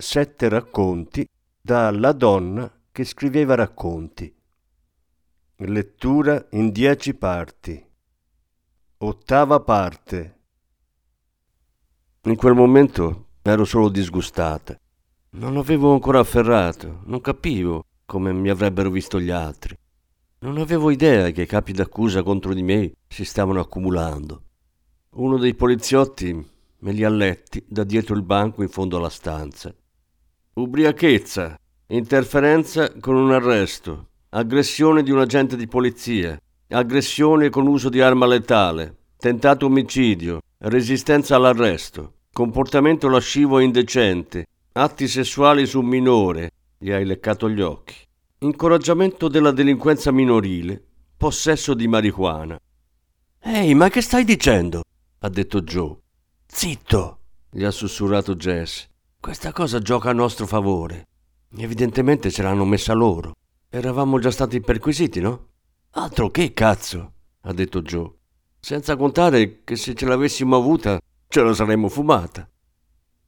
Sette racconti da La donna che scriveva racconti. Lettura in dieci parti. Ottava parte. In quel momento ero solo disgustata. Non avevo ancora afferrato, non capivo come mi avrebbero visto gli altri. Non avevo idea che i capi d'accusa contro di me si stavano accumulando. Uno dei poliziotti me li ha letti da dietro il banco in fondo alla stanza Ubriachezza, interferenza con un arresto, aggressione di un agente di polizia, aggressione con uso di arma letale, tentato omicidio, resistenza all'arresto, comportamento lascivo e indecente, atti sessuali su un minore, gli hai leccato gli occhi, incoraggiamento della delinquenza minorile, possesso di marijuana. Ehi, ma che stai dicendo? ha detto Joe. Zitto, gli ha sussurrato Jess. Questa cosa gioca a nostro favore. Evidentemente ce l'hanno messa loro. Eravamo già stati perquisiti, no? Altro che cazzo, ha detto Joe. Senza contare che se ce l'avessimo avuta, ce la saremmo fumata.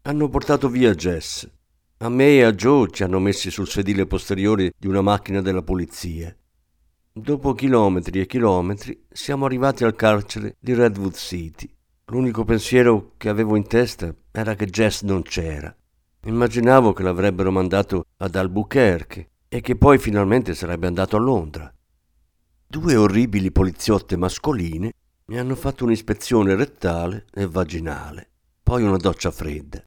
Hanno portato via Jess. A me e a Joe ci hanno messi sul sedile posteriore di una macchina della polizia. Dopo chilometri e chilometri siamo arrivati al carcere di Redwood City. L'unico pensiero che avevo in testa era che Jess non c'era. Immaginavo che l'avrebbero mandato ad Albuquerque e che poi finalmente sarebbe andato a Londra. Due orribili poliziotte mascoline mi hanno fatto un'ispezione rettale e vaginale, poi una doccia fredda.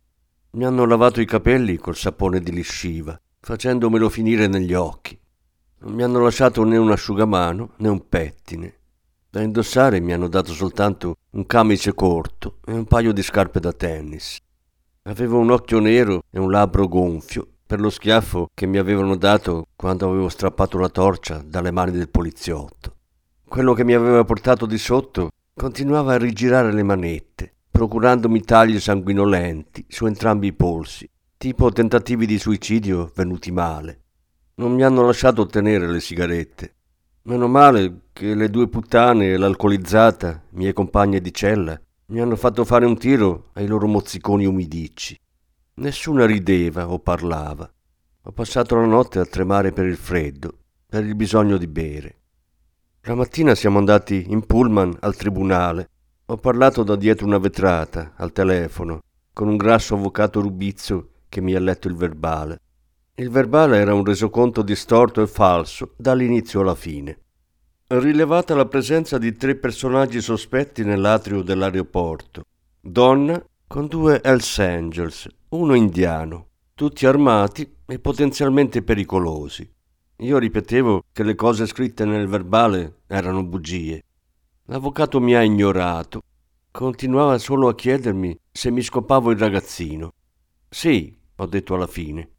Mi hanno lavato i capelli col sapone di lisciva, facendomelo finire negli occhi. Non mi hanno lasciato né un asciugamano né un pettine. Da indossare mi hanno dato soltanto un camice corto e un paio di scarpe da tennis. Avevo un occhio nero e un labbro gonfio per lo schiaffo che mi avevano dato quando avevo strappato la torcia dalle mani del poliziotto. Quello che mi aveva portato di sotto continuava a rigirare le manette, procurandomi tagli sanguinolenti su entrambi i polsi, tipo tentativi di suicidio venuti male. Non mi hanno lasciato ottenere le sigarette. Meno male che le due puttane e l'alcolizzata, mie compagne di cella, mi hanno fatto fare un tiro ai loro mozziconi umidicci. Nessuna rideva o parlava. Ho passato la notte a tremare per il freddo, per il bisogno di bere. La mattina siamo andati in pullman al tribunale. Ho parlato da dietro una vetrata, al telefono, con un grasso avvocato rubizzo che mi ha letto il verbale. Il verbale era un resoconto distorto e falso dall'inizio alla fine rilevata la presenza di tre personaggi sospetti nell'atrio dell'aeroporto. Donna con due Hells Angels, uno indiano, tutti armati e potenzialmente pericolosi. Io ripetevo che le cose scritte nel verbale erano bugie. L'avvocato mi ha ignorato. Continuava solo a chiedermi se mi scopavo il ragazzino. Sì, ho detto alla fine,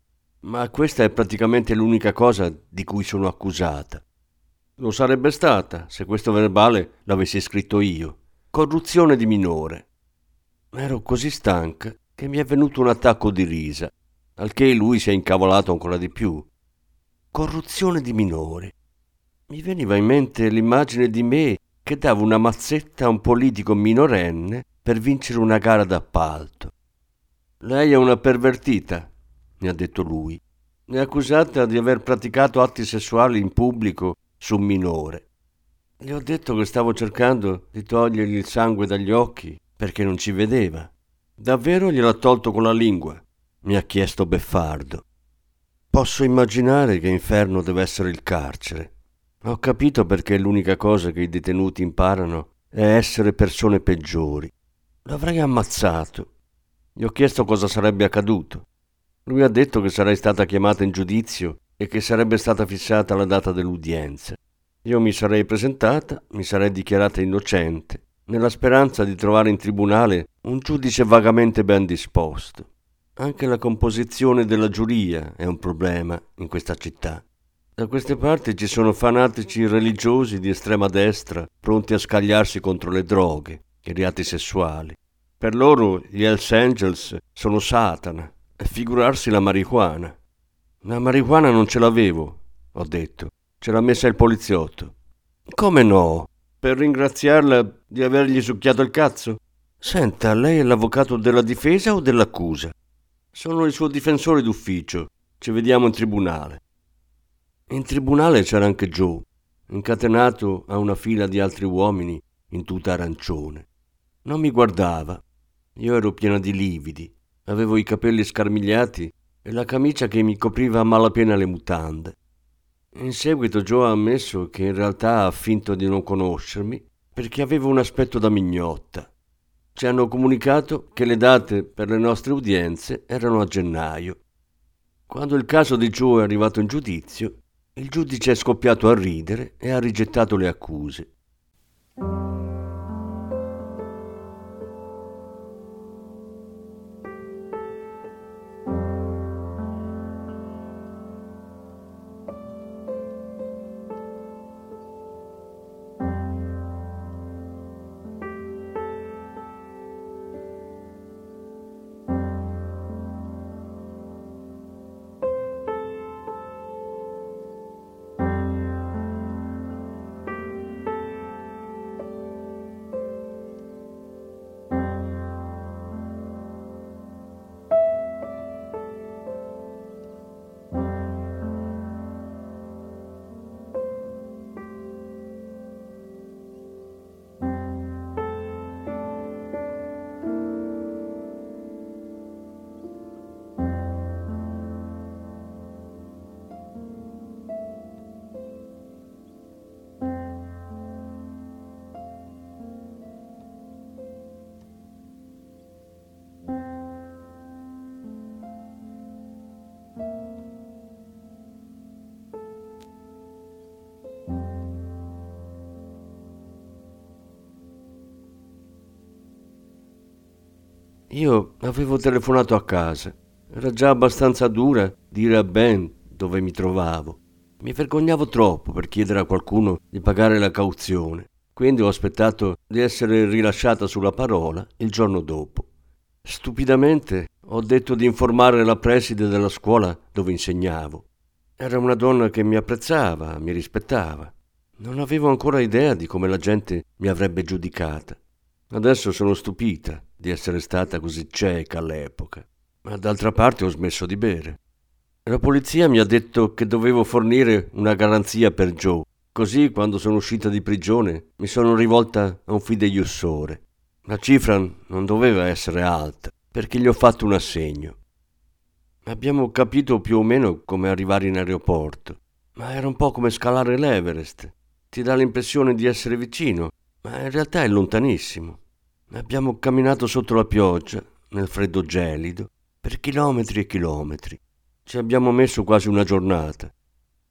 ma questa è praticamente l'unica cosa di cui sono accusata. Lo sarebbe stata se questo verbale l'avessi scritto io. Corruzione di minore. Ero così stanca che mi è venuto un attacco di risa, al che lui si è incavolato ancora di più. Corruzione di minore. Mi veniva in mente l'immagine di me che dava una mazzetta a un politico minorenne per vincere una gara d'appalto. Lei è una pervertita, mi ha detto lui. È accusata di aver praticato atti sessuali in pubblico su minore. Gli ho detto che stavo cercando di togliergli il sangue dagli occhi perché non ci vedeva. Davvero gliel'ha tolto con la lingua? mi ha chiesto Beffardo. Posso immaginare che inferno deve essere il carcere. Ho capito perché l'unica cosa che i detenuti imparano è essere persone peggiori. L'avrei ammazzato. Gli ho chiesto cosa sarebbe accaduto. Lui ha detto che sarei stata chiamata in giudizio e che sarebbe stata fissata la data dell'udienza. Io mi sarei presentata, mi sarei dichiarata innocente, nella speranza di trovare in tribunale un giudice vagamente ben disposto. Anche la composizione della giuria è un problema in questa città. Da queste parti ci sono fanatici religiosi di estrema destra pronti a scagliarsi contro le droghe, i reati sessuali. Per loro gli Hells Angels sono Satana e figurarsi la marijuana. La marijuana non ce l'avevo, ho detto. Ce l'ha messa il poliziotto. Come no? Per ringraziarla di avergli succhiato il cazzo? Senta, lei è l'avvocato della difesa o dell'accusa? Sono il suo difensore d'ufficio. Ci vediamo in tribunale. In tribunale c'era anche Joe, incatenato a una fila di altri uomini in tuta arancione. Non mi guardava. Io ero piena di lividi, avevo i capelli scarmigliati e la camicia che mi copriva a malapena le mutande. In seguito Joe ha ammesso che in realtà ha finto di non conoscermi perché avevo un aspetto da mignotta. Ci hanno comunicato che le date per le nostre udienze erano a gennaio. Quando il caso di Joe è arrivato in giudizio, il giudice è scoppiato a ridere e ha rigettato le accuse. Io avevo telefonato a casa. Era già abbastanza dura dire a Ben dove mi trovavo. Mi vergognavo troppo per chiedere a qualcuno di pagare la cauzione, quindi ho aspettato di essere rilasciata sulla parola il giorno dopo. Stupidamente ho detto di informare la preside della scuola dove insegnavo. Era una donna che mi apprezzava, mi rispettava. Non avevo ancora idea di come la gente mi avrebbe giudicata. Adesso sono stupita di essere stata così cieca all'epoca, ma d'altra parte ho smesso di bere. La polizia mi ha detto che dovevo fornire una garanzia per Joe, così quando sono uscita di prigione mi sono rivolta a un fideiussore. La cifra non doveva essere alta, perché gli ho fatto un assegno. Abbiamo capito più o meno come arrivare in aeroporto, ma era un po' come scalare l'Everest. Ti dà l'impressione di essere vicino, ma in realtà è lontanissimo. Abbiamo camminato sotto la pioggia, nel freddo gelido, per chilometri e chilometri. Ci abbiamo messo quasi una giornata.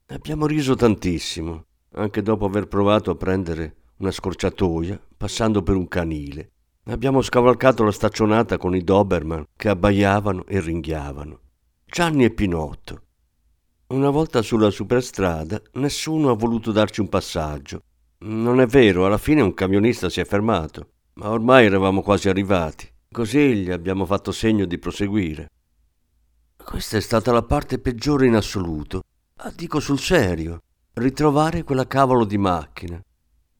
Abbiamo riso tantissimo, anche dopo aver provato a prendere una scorciatoia passando per un canile. Abbiamo scavalcato la staccionata con i Doberman che abbaiavano e ringhiavano. Gianni e Pinotto. Una volta sulla superstrada nessuno ha voluto darci un passaggio. Non è vero, alla fine un camionista si è fermato ma ormai eravamo quasi arrivati. Così gli abbiamo fatto segno di proseguire. Questa è stata la parte peggiore in assoluto. Ah, dico sul serio, ritrovare quella cavolo di macchina.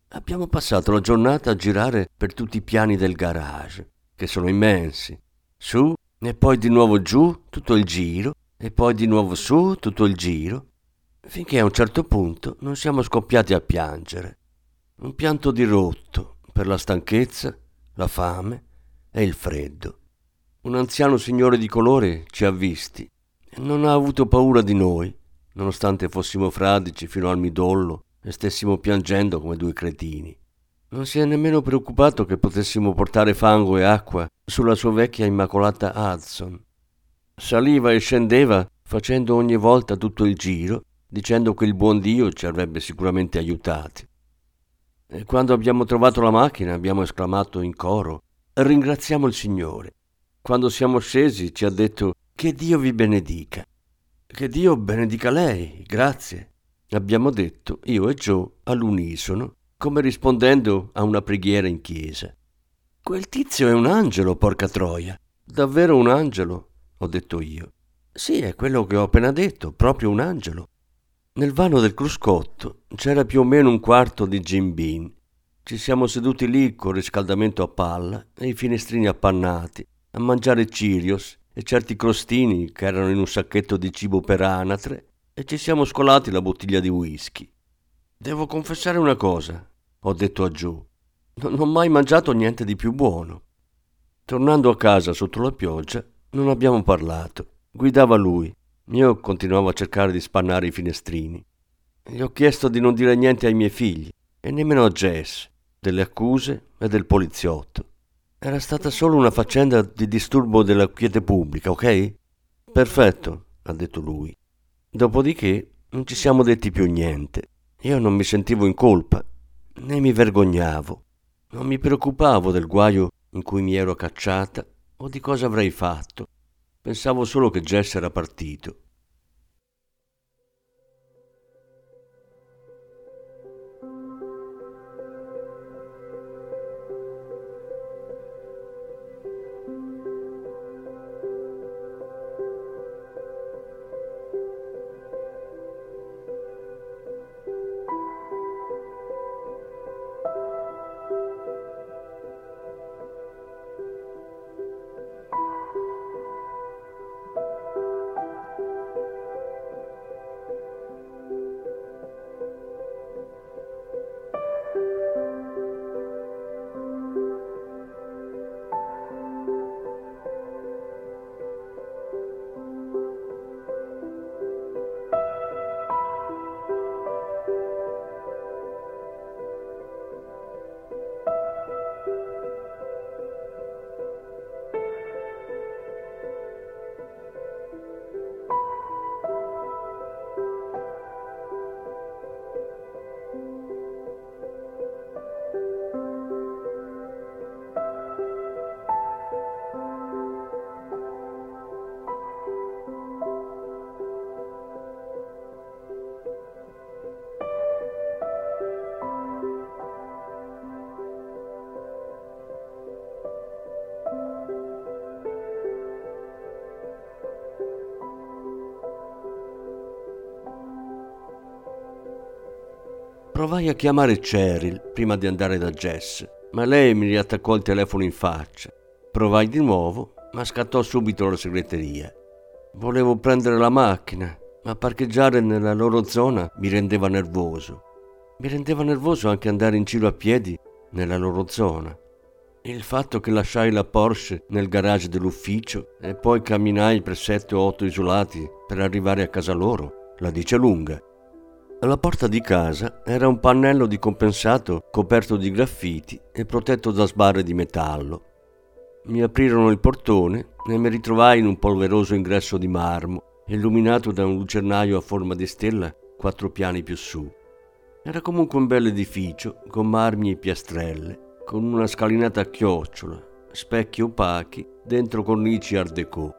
Abbiamo passato la giornata a girare per tutti i piani del garage, che sono immensi. Su e poi di nuovo giù tutto il giro, e poi di nuovo su tutto il giro, finché a un certo punto non siamo scoppiati a piangere. Un pianto di rotto, per la stanchezza, la fame e il freddo. Un anziano signore di colore ci ha visti e non ha avuto paura di noi, nonostante fossimo fradici fino al midollo e stessimo piangendo come due cretini. Non si è nemmeno preoccupato che potessimo portare fango e acqua sulla sua vecchia immacolata Hudson. Saliva e scendeva facendo ogni volta tutto il giro, dicendo che il buon Dio ci avrebbe sicuramente aiutati. E quando abbiamo trovato la macchina abbiamo esclamato in coro Ringraziamo il Signore. Quando siamo scesi ci ha detto che Dio vi benedica. Che Dio benedica lei, grazie. Abbiamo detto, io e Joe, all'unisono, come rispondendo a una preghiera in chiesa. Quel tizio è un angelo, porca troia. Davvero un angelo, ho detto io. Sì, è quello che ho appena detto, proprio un angelo. Nel vano del cruscotto c'era più o meno un quarto di Jim Bean. Ci siamo seduti lì col riscaldamento a palla e i finestrini appannati a mangiare Cirios e certi crostini che erano in un sacchetto di cibo per anatre e ci siamo scolati la bottiglia di whisky. Devo confessare una cosa, ho detto a Joe. Non ho mai mangiato niente di più buono. Tornando a casa sotto la pioggia, non abbiamo parlato. Guidava lui io continuavo a cercare di spannare i finestrini. Gli ho chiesto di non dire niente ai miei figli e nemmeno a Jess delle accuse e del poliziotto. Era stata solo una faccenda di disturbo della quiete pubblica, ok? Perfetto, ha detto lui. Dopodiché non ci siamo detti più niente. Io non mi sentivo in colpa, né mi vergognavo. Non mi preoccupavo del guaio in cui mi ero cacciata o di cosa avrei fatto. Pensavo solo che Jess era partito. Provai a chiamare Cheryl prima di andare da Jess, ma lei mi riattaccò il telefono in faccia. Provai di nuovo, ma scattò subito la segreteria. Volevo prendere la macchina, ma parcheggiare nella loro zona mi rendeva nervoso. Mi rendeva nervoso anche andare in giro a piedi nella loro zona. Il fatto che lasciai la Porsche nel garage dell'ufficio e poi camminai per sette o otto isolati per arrivare a casa loro la dice lunga. Alla porta di casa era un pannello di compensato coperto di graffiti e protetto da sbarre di metallo. Mi aprirono il portone e mi ritrovai in un polveroso ingresso di marmo, illuminato da un lucernaio a forma di stella quattro piani più su. Era comunque un bel edificio con marmi e piastrelle, con una scalinata a chiocciola, specchi opachi, dentro cornici art déco.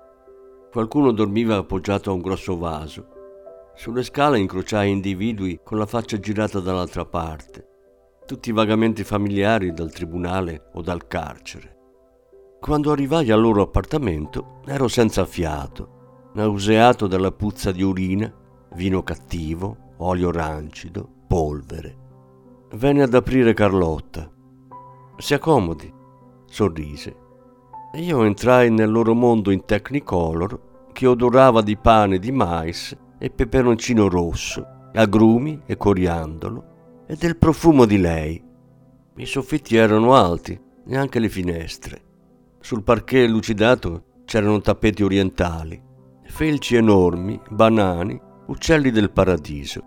Qualcuno dormiva appoggiato a un grosso vaso sulle scale incrociai individui con la faccia girata dall'altra parte, tutti vagamente familiari dal tribunale o dal carcere. Quando arrivai al loro appartamento ero senza fiato, nauseato dalla puzza di urina, vino cattivo, olio rancido, polvere. Venne ad aprire Carlotta. Si accomodi, sorrise. Io entrai nel loro mondo in Technicolor che odorava di pane di mais e peperoncino rosso, agrumi e coriandolo e del profumo di lei. I soffitti erano alti e anche le finestre. Sul parquet lucidato c'erano tappeti orientali, felci enormi, banani, uccelli del paradiso.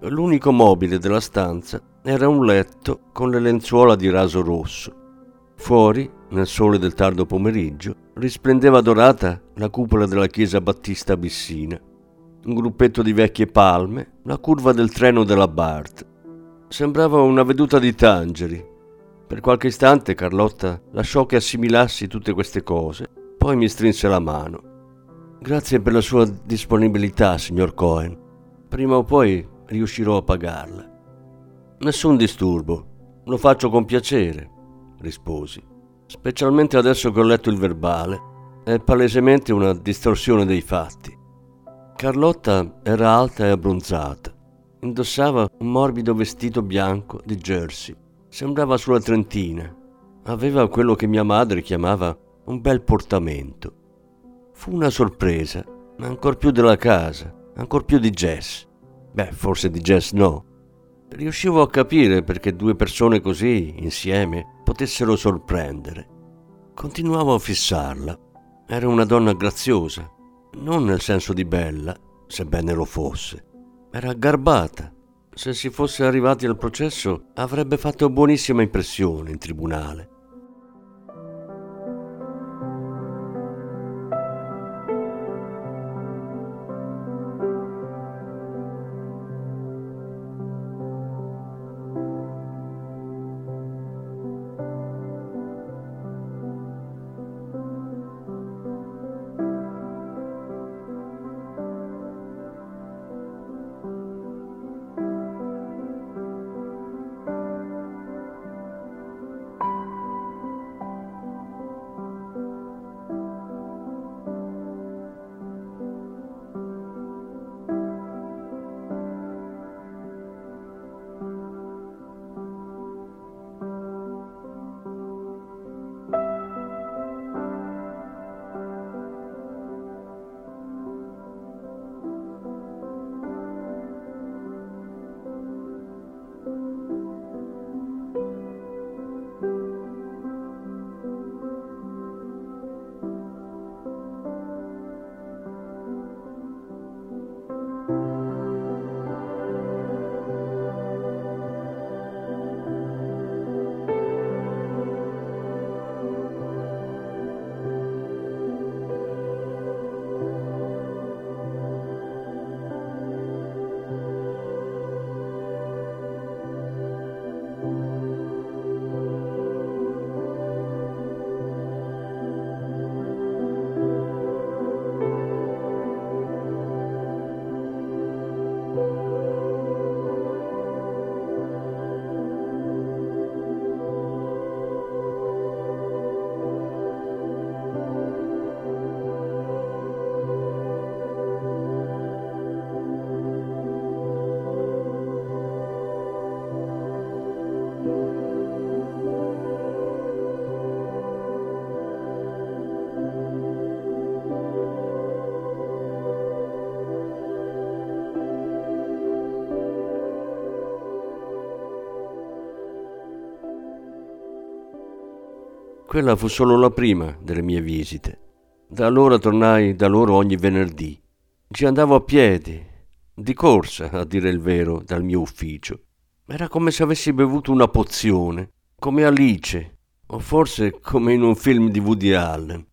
L'unico mobile della stanza era un letto con le lenzuola di raso rosso. Fuori, nel sole del tardo pomeriggio, risplendeva dorata la cupola della chiesa battista abissina un gruppetto di vecchie palme, la curva del treno della Bart. Sembrava una veduta di tangeri. Per qualche istante Carlotta lasciò che assimilassi tutte queste cose, Poi mi strinse la mano. Grazie per la sua disponibilità, signor Cohen. Prima o poi riuscirò a pagarla. Nessun disturbo, lo faccio con piacere, risposi. Specialmente adesso che ho letto il verbale. È palesemente una distorsione dei fatti. Carlotta era alta e abbronzata. Indossava un morbido vestito bianco di jersey. Sembrava sulla trentina. Aveva quello che mia madre chiamava un bel portamento. Fu una sorpresa, ma ancor più della casa, ancor più di Jess. Beh, forse di Jess no. Riuscivo a capire perché due persone così, insieme, potessero sorprendere. Continuavo a fissarla. Era una donna graziosa, non nel senso di bella, sebbene lo fosse. Era garbata. Se si fosse arrivati al processo avrebbe fatto buonissima impressione in tribunale. Quella fu solo la prima delle mie visite. Da allora tornai da loro ogni venerdì. Ci andavo a piedi, di corsa, a dire il vero, dal mio ufficio. Era come se avessi bevuto una pozione, come Alice, o forse come in un film di Woody Allen.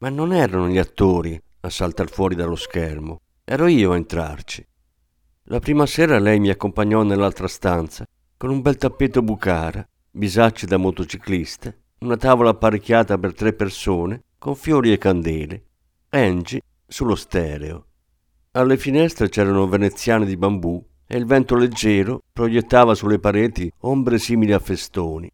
Ma non erano gli attori a saltar fuori dallo schermo, ero io a entrarci. La prima sera lei mi accompagnò nell'altra stanza, con un bel tappeto bucara, bisacci da motociclista una tavola apparecchiata per tre persone, con fiori e candele. Angie sullo stereo. Alle finestre c'erano veneziane di bambù e il vento leggero proiettava sulle pareti ombre simili a festoni.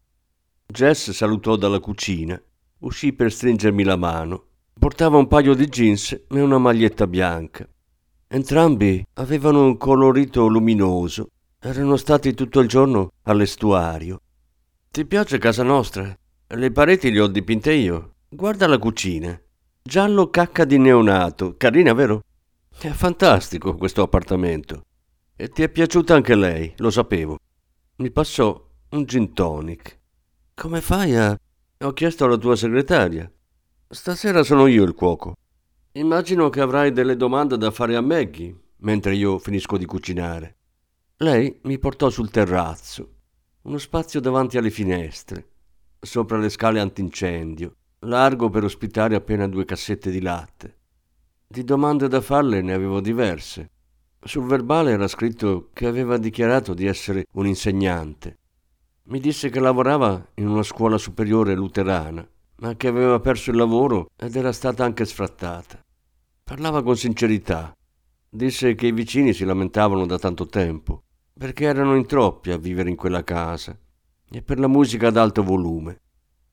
Jess salutò dalla cucina, uscì per stringermi la mano. Portava un paio di jeans e una maglietta bianca. Entrambi avevano un colorito luminoso. Erano stati tutto il giorno all'estuario. Ti piace casa nostra? Le pareti le ho dipinte io. Guarda la cucina. Giallo cacca di neonato. Carina, vero? È fantastico questo appartamento. E ti è piaciuta anche lei, lo sapevo. Mi passò un gin tonic. Come fai a... Ho chiesto alla tua segretaria. Stasera sono io il cuoco. Immagino che avrai delle domande da fare a Maggie mentre io finisco di cucinare. Lei mi portò sul terrazzo, uno spazio davanti alle finestre sopra le scale antincendio, largo per ospitare appena due cassette di latte. Di domande da farle ne avevo diverse. Sul verbale era scritto che aveva dichiarato di essere un insegnante. Mi disse che lavorava in una scuola superiore luterana, ma che aveva perso il lavoro ed era stata anche sfrattata. Parlava con sincerità. Disse che i vicini si lamentavano da tanto tempo, perché erano in troppi a vivere in quella casa, e per la musica ad alto volume.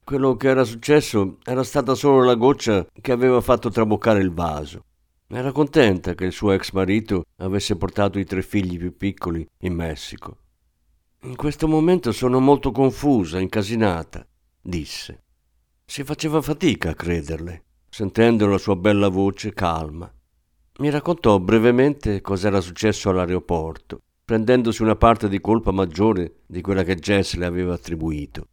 Quello che era successo era stata solo la goccia che aveva fatto traboccare il vaso. Era contenta che il suo ex marito avesse portato i tre figli più piccoli in Messico. In questo momento sono molto confusa, incasinata, disse. Si faceva fatica a crederle, sentendo la sua bella voce calma. Mi raccontò brevemente cos'era successo all'aeroporto, prendendosi una parte di colpa maggiore di quella che Jess le aveva attribuito.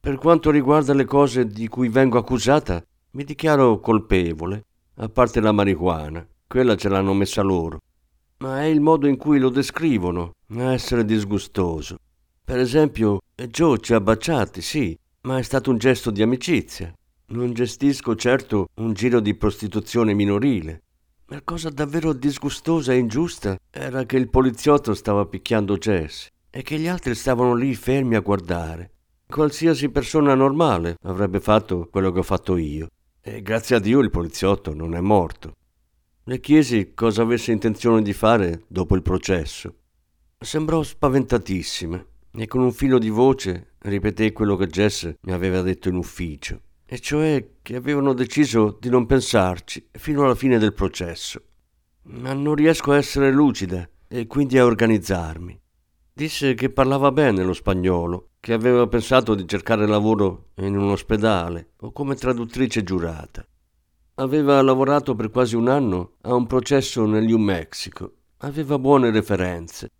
Per quanto riguarda le cose di cui vengo accusata, mi dichiaro colpevole, a parte la marijuana, quella ce l'hanno messa loro. Ma è il modo in cui lo descrivono a essere disgustoso. Per esempio, Joe ci ha baciati, sì, ma è stato un gesto di amicizia. Non gestisco certo un giro di prostituzione minorile. La cosa davvero disgustosa e ingiusta era che il poliziotto stava picchiando Jess e che gli altri stavano lì fermi a guardare. Qualsiasi persona normale avrebbe fatto quello che ho fatto io. E grazie a Dio il poliziotto non è morto. Le chiesi cosa avesse intenzione di fare dopo il processo. Sembrò spaventatissima e con un filo di voce ripeté quello che Jess mi aveva detto in ufficio, e cioè che avevano deciso di non pensarci fino alla fine del processo. Ma non riesco a essere lucida e quindi a organizzarmi. Disse che parlava bene lo spagnolo, che aveva pensato di cercare lavoro in un ospedale o come traduttrice giurata. Aveva lavorato per quasi un anno a un processo nel New Mexico. Aveva buone referenze.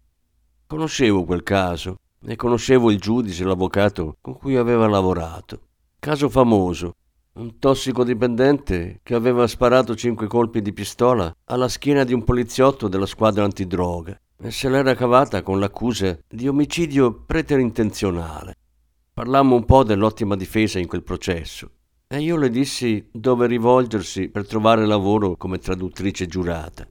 Conoscevo quel caso e conoscevo il giudice e l'avvocato con cui aveva lavorato. Caso famoso. Un tossicodipendente che aveva sparato cinque colpi di pistola alla schiena di un poliziotto della squadra antidroga e se l'era cavata con l'accusa di omicidio preterintenzionale. Parlammo un po' dell'ottima difesa in quel processo e io le dissi dove rivolgersi per trovare lavoro come traduttrice giurata.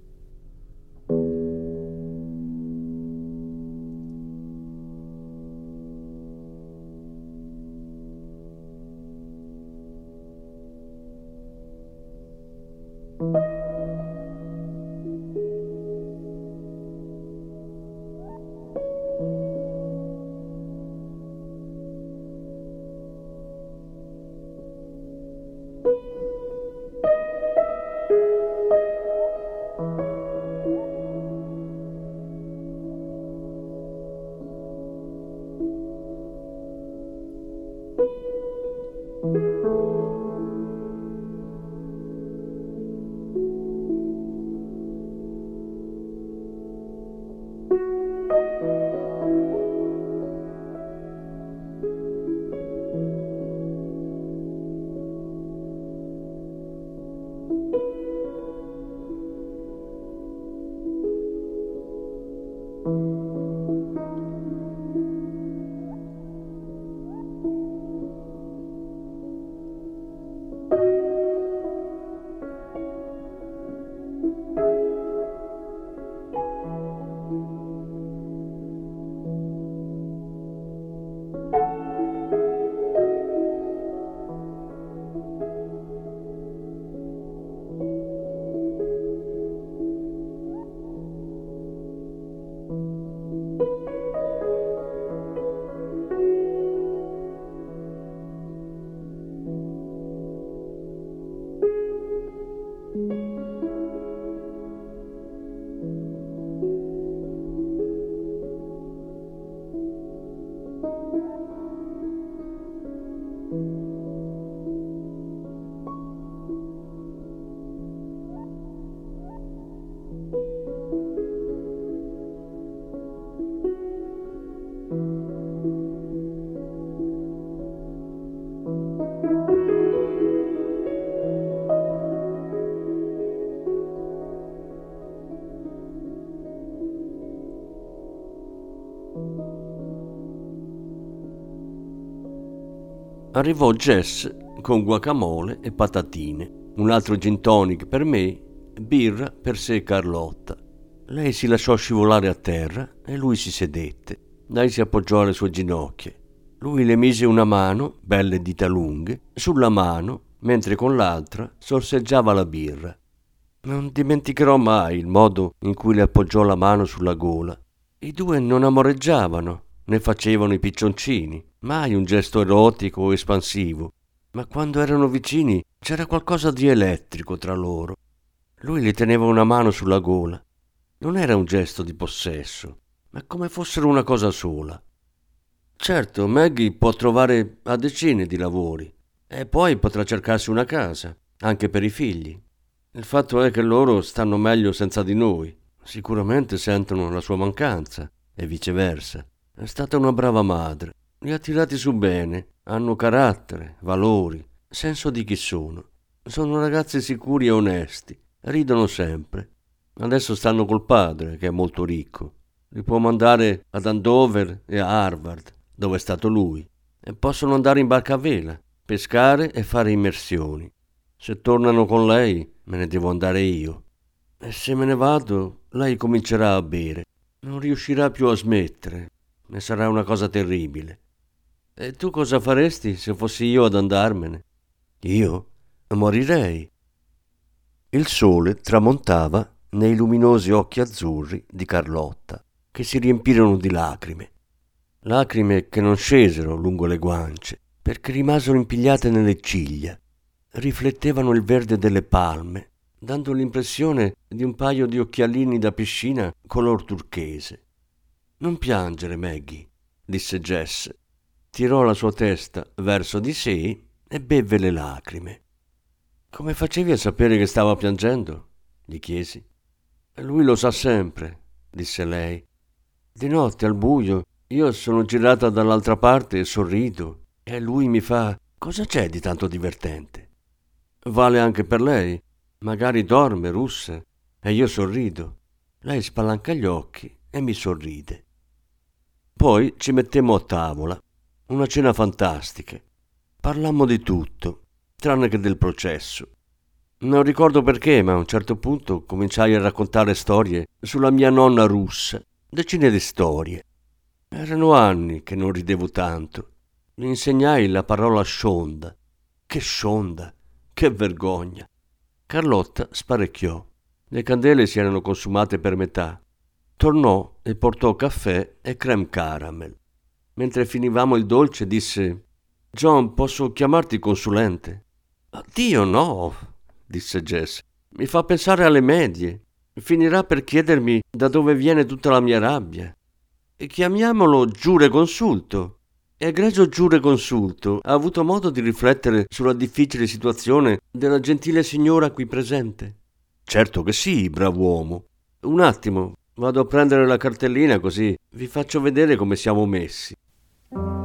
Arrivò Jess con guacamole e patatine, un altro gin tonic per me, birra per sé e Carlotta. Lei si lasciò scivolare a terra e lui si sedette. Lei si appoggiò alle sue ginocchia. Lui le mise una mano, belle dita lunghe, sulla mano, mentre con l'altra sorseggiava la birra. Non dimenticherò mai il modo in cui le appoggiò la mano sulla gola. I due non amoreggiavano, né facevano i piccioncini, mai un gesto erotico o espansivo, ma quando erano vicini c'era qualcosa di elettrico tra loro. Lui le teneva una mano sulla gola. Non era un gesto di possesso, ma come fossero una cosa sola. Certo, Maggie può trovare a decine di lavori e poi potrà cercarsi una casa, anche per i figli. Il fatto è che loro stanno meglio senza di noi. Sicuramente sentono la sua mancanza e viceversa. È stata una brava madre. Li ha tirati su bene. Hanno carattere, valori, senso di chi sono. Sono ragazzi sicuri e onesti. Ridono sempre. Adesso stanno col padre, che è molto ricco. Li può mandare ad Andover e a Harvard, dove è stato lui. E possono andare in barca a vela, pescare e fare immersioni. Se tornano con lei, me ne devo andare io. E se me ne vado, lei comincerà a bere. Non riuscirà più a smettere. Ne sarà una cosa terribile. E tu cosa faresti se fossi io ad andarmene? Io? Morirei. Il sole tramontava nei luminosi occhi azzurri di Carlotta, che si riempirono di lacrime. Lacrime che non scesero lungo le guance, perché rimasero impigliate nelle ciglia riflettevano il verde delle palme, dando l'impressione di un paio di occhialini da piscina color turchese. Non piangere, Maggie, disse Jess. Tirò la sua testa verso di sé e bevve le lacrime. Come facevi a sapere che stava piangendo? gli chiesi. Lui lo sa sempre, disse lei. Di notte al buio io sono girata dall'altra parte e sorrido e lui mi fa Cosa c'è di tanto divertente? Vale anche per lei. Magari dorme, russa, e io sorrido. Lei spalanca gli occhi e mi sorride. Poi ci mettemmo a tavola. Una cena fantastica. Parlammo di tutto, tranne che del processo. Non ricordo perché, ma a un certo punto cominciai a raccontare storie sulla mia nonna russa, decine di storie. Erano anni che non ridevo tanto. Mi insegnai la parola scionda. Che scionda! Che vergogna! Carlotta sparecchiò. Le candele si erano consumate per metà. Tornò e portò caffè e creme caramel. Mentre finivamo il dolce disse John, posso chiamarti consulente? Dio no, disse Jess. Mi fa pensare alle medie. Finirà per chiedermi da dove viene tutta la mia rabbia. E chiamiamolo giure consulto. Egregio giureconsulto ha avuto modo di riflettere sulla difficile situazione della gentile signora qui presente? Certo che sì, bravo uomo. Un attimo, vado a prendere la cartellina così vi faccio vedere come siamo messi. Thank you.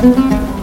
Thank you.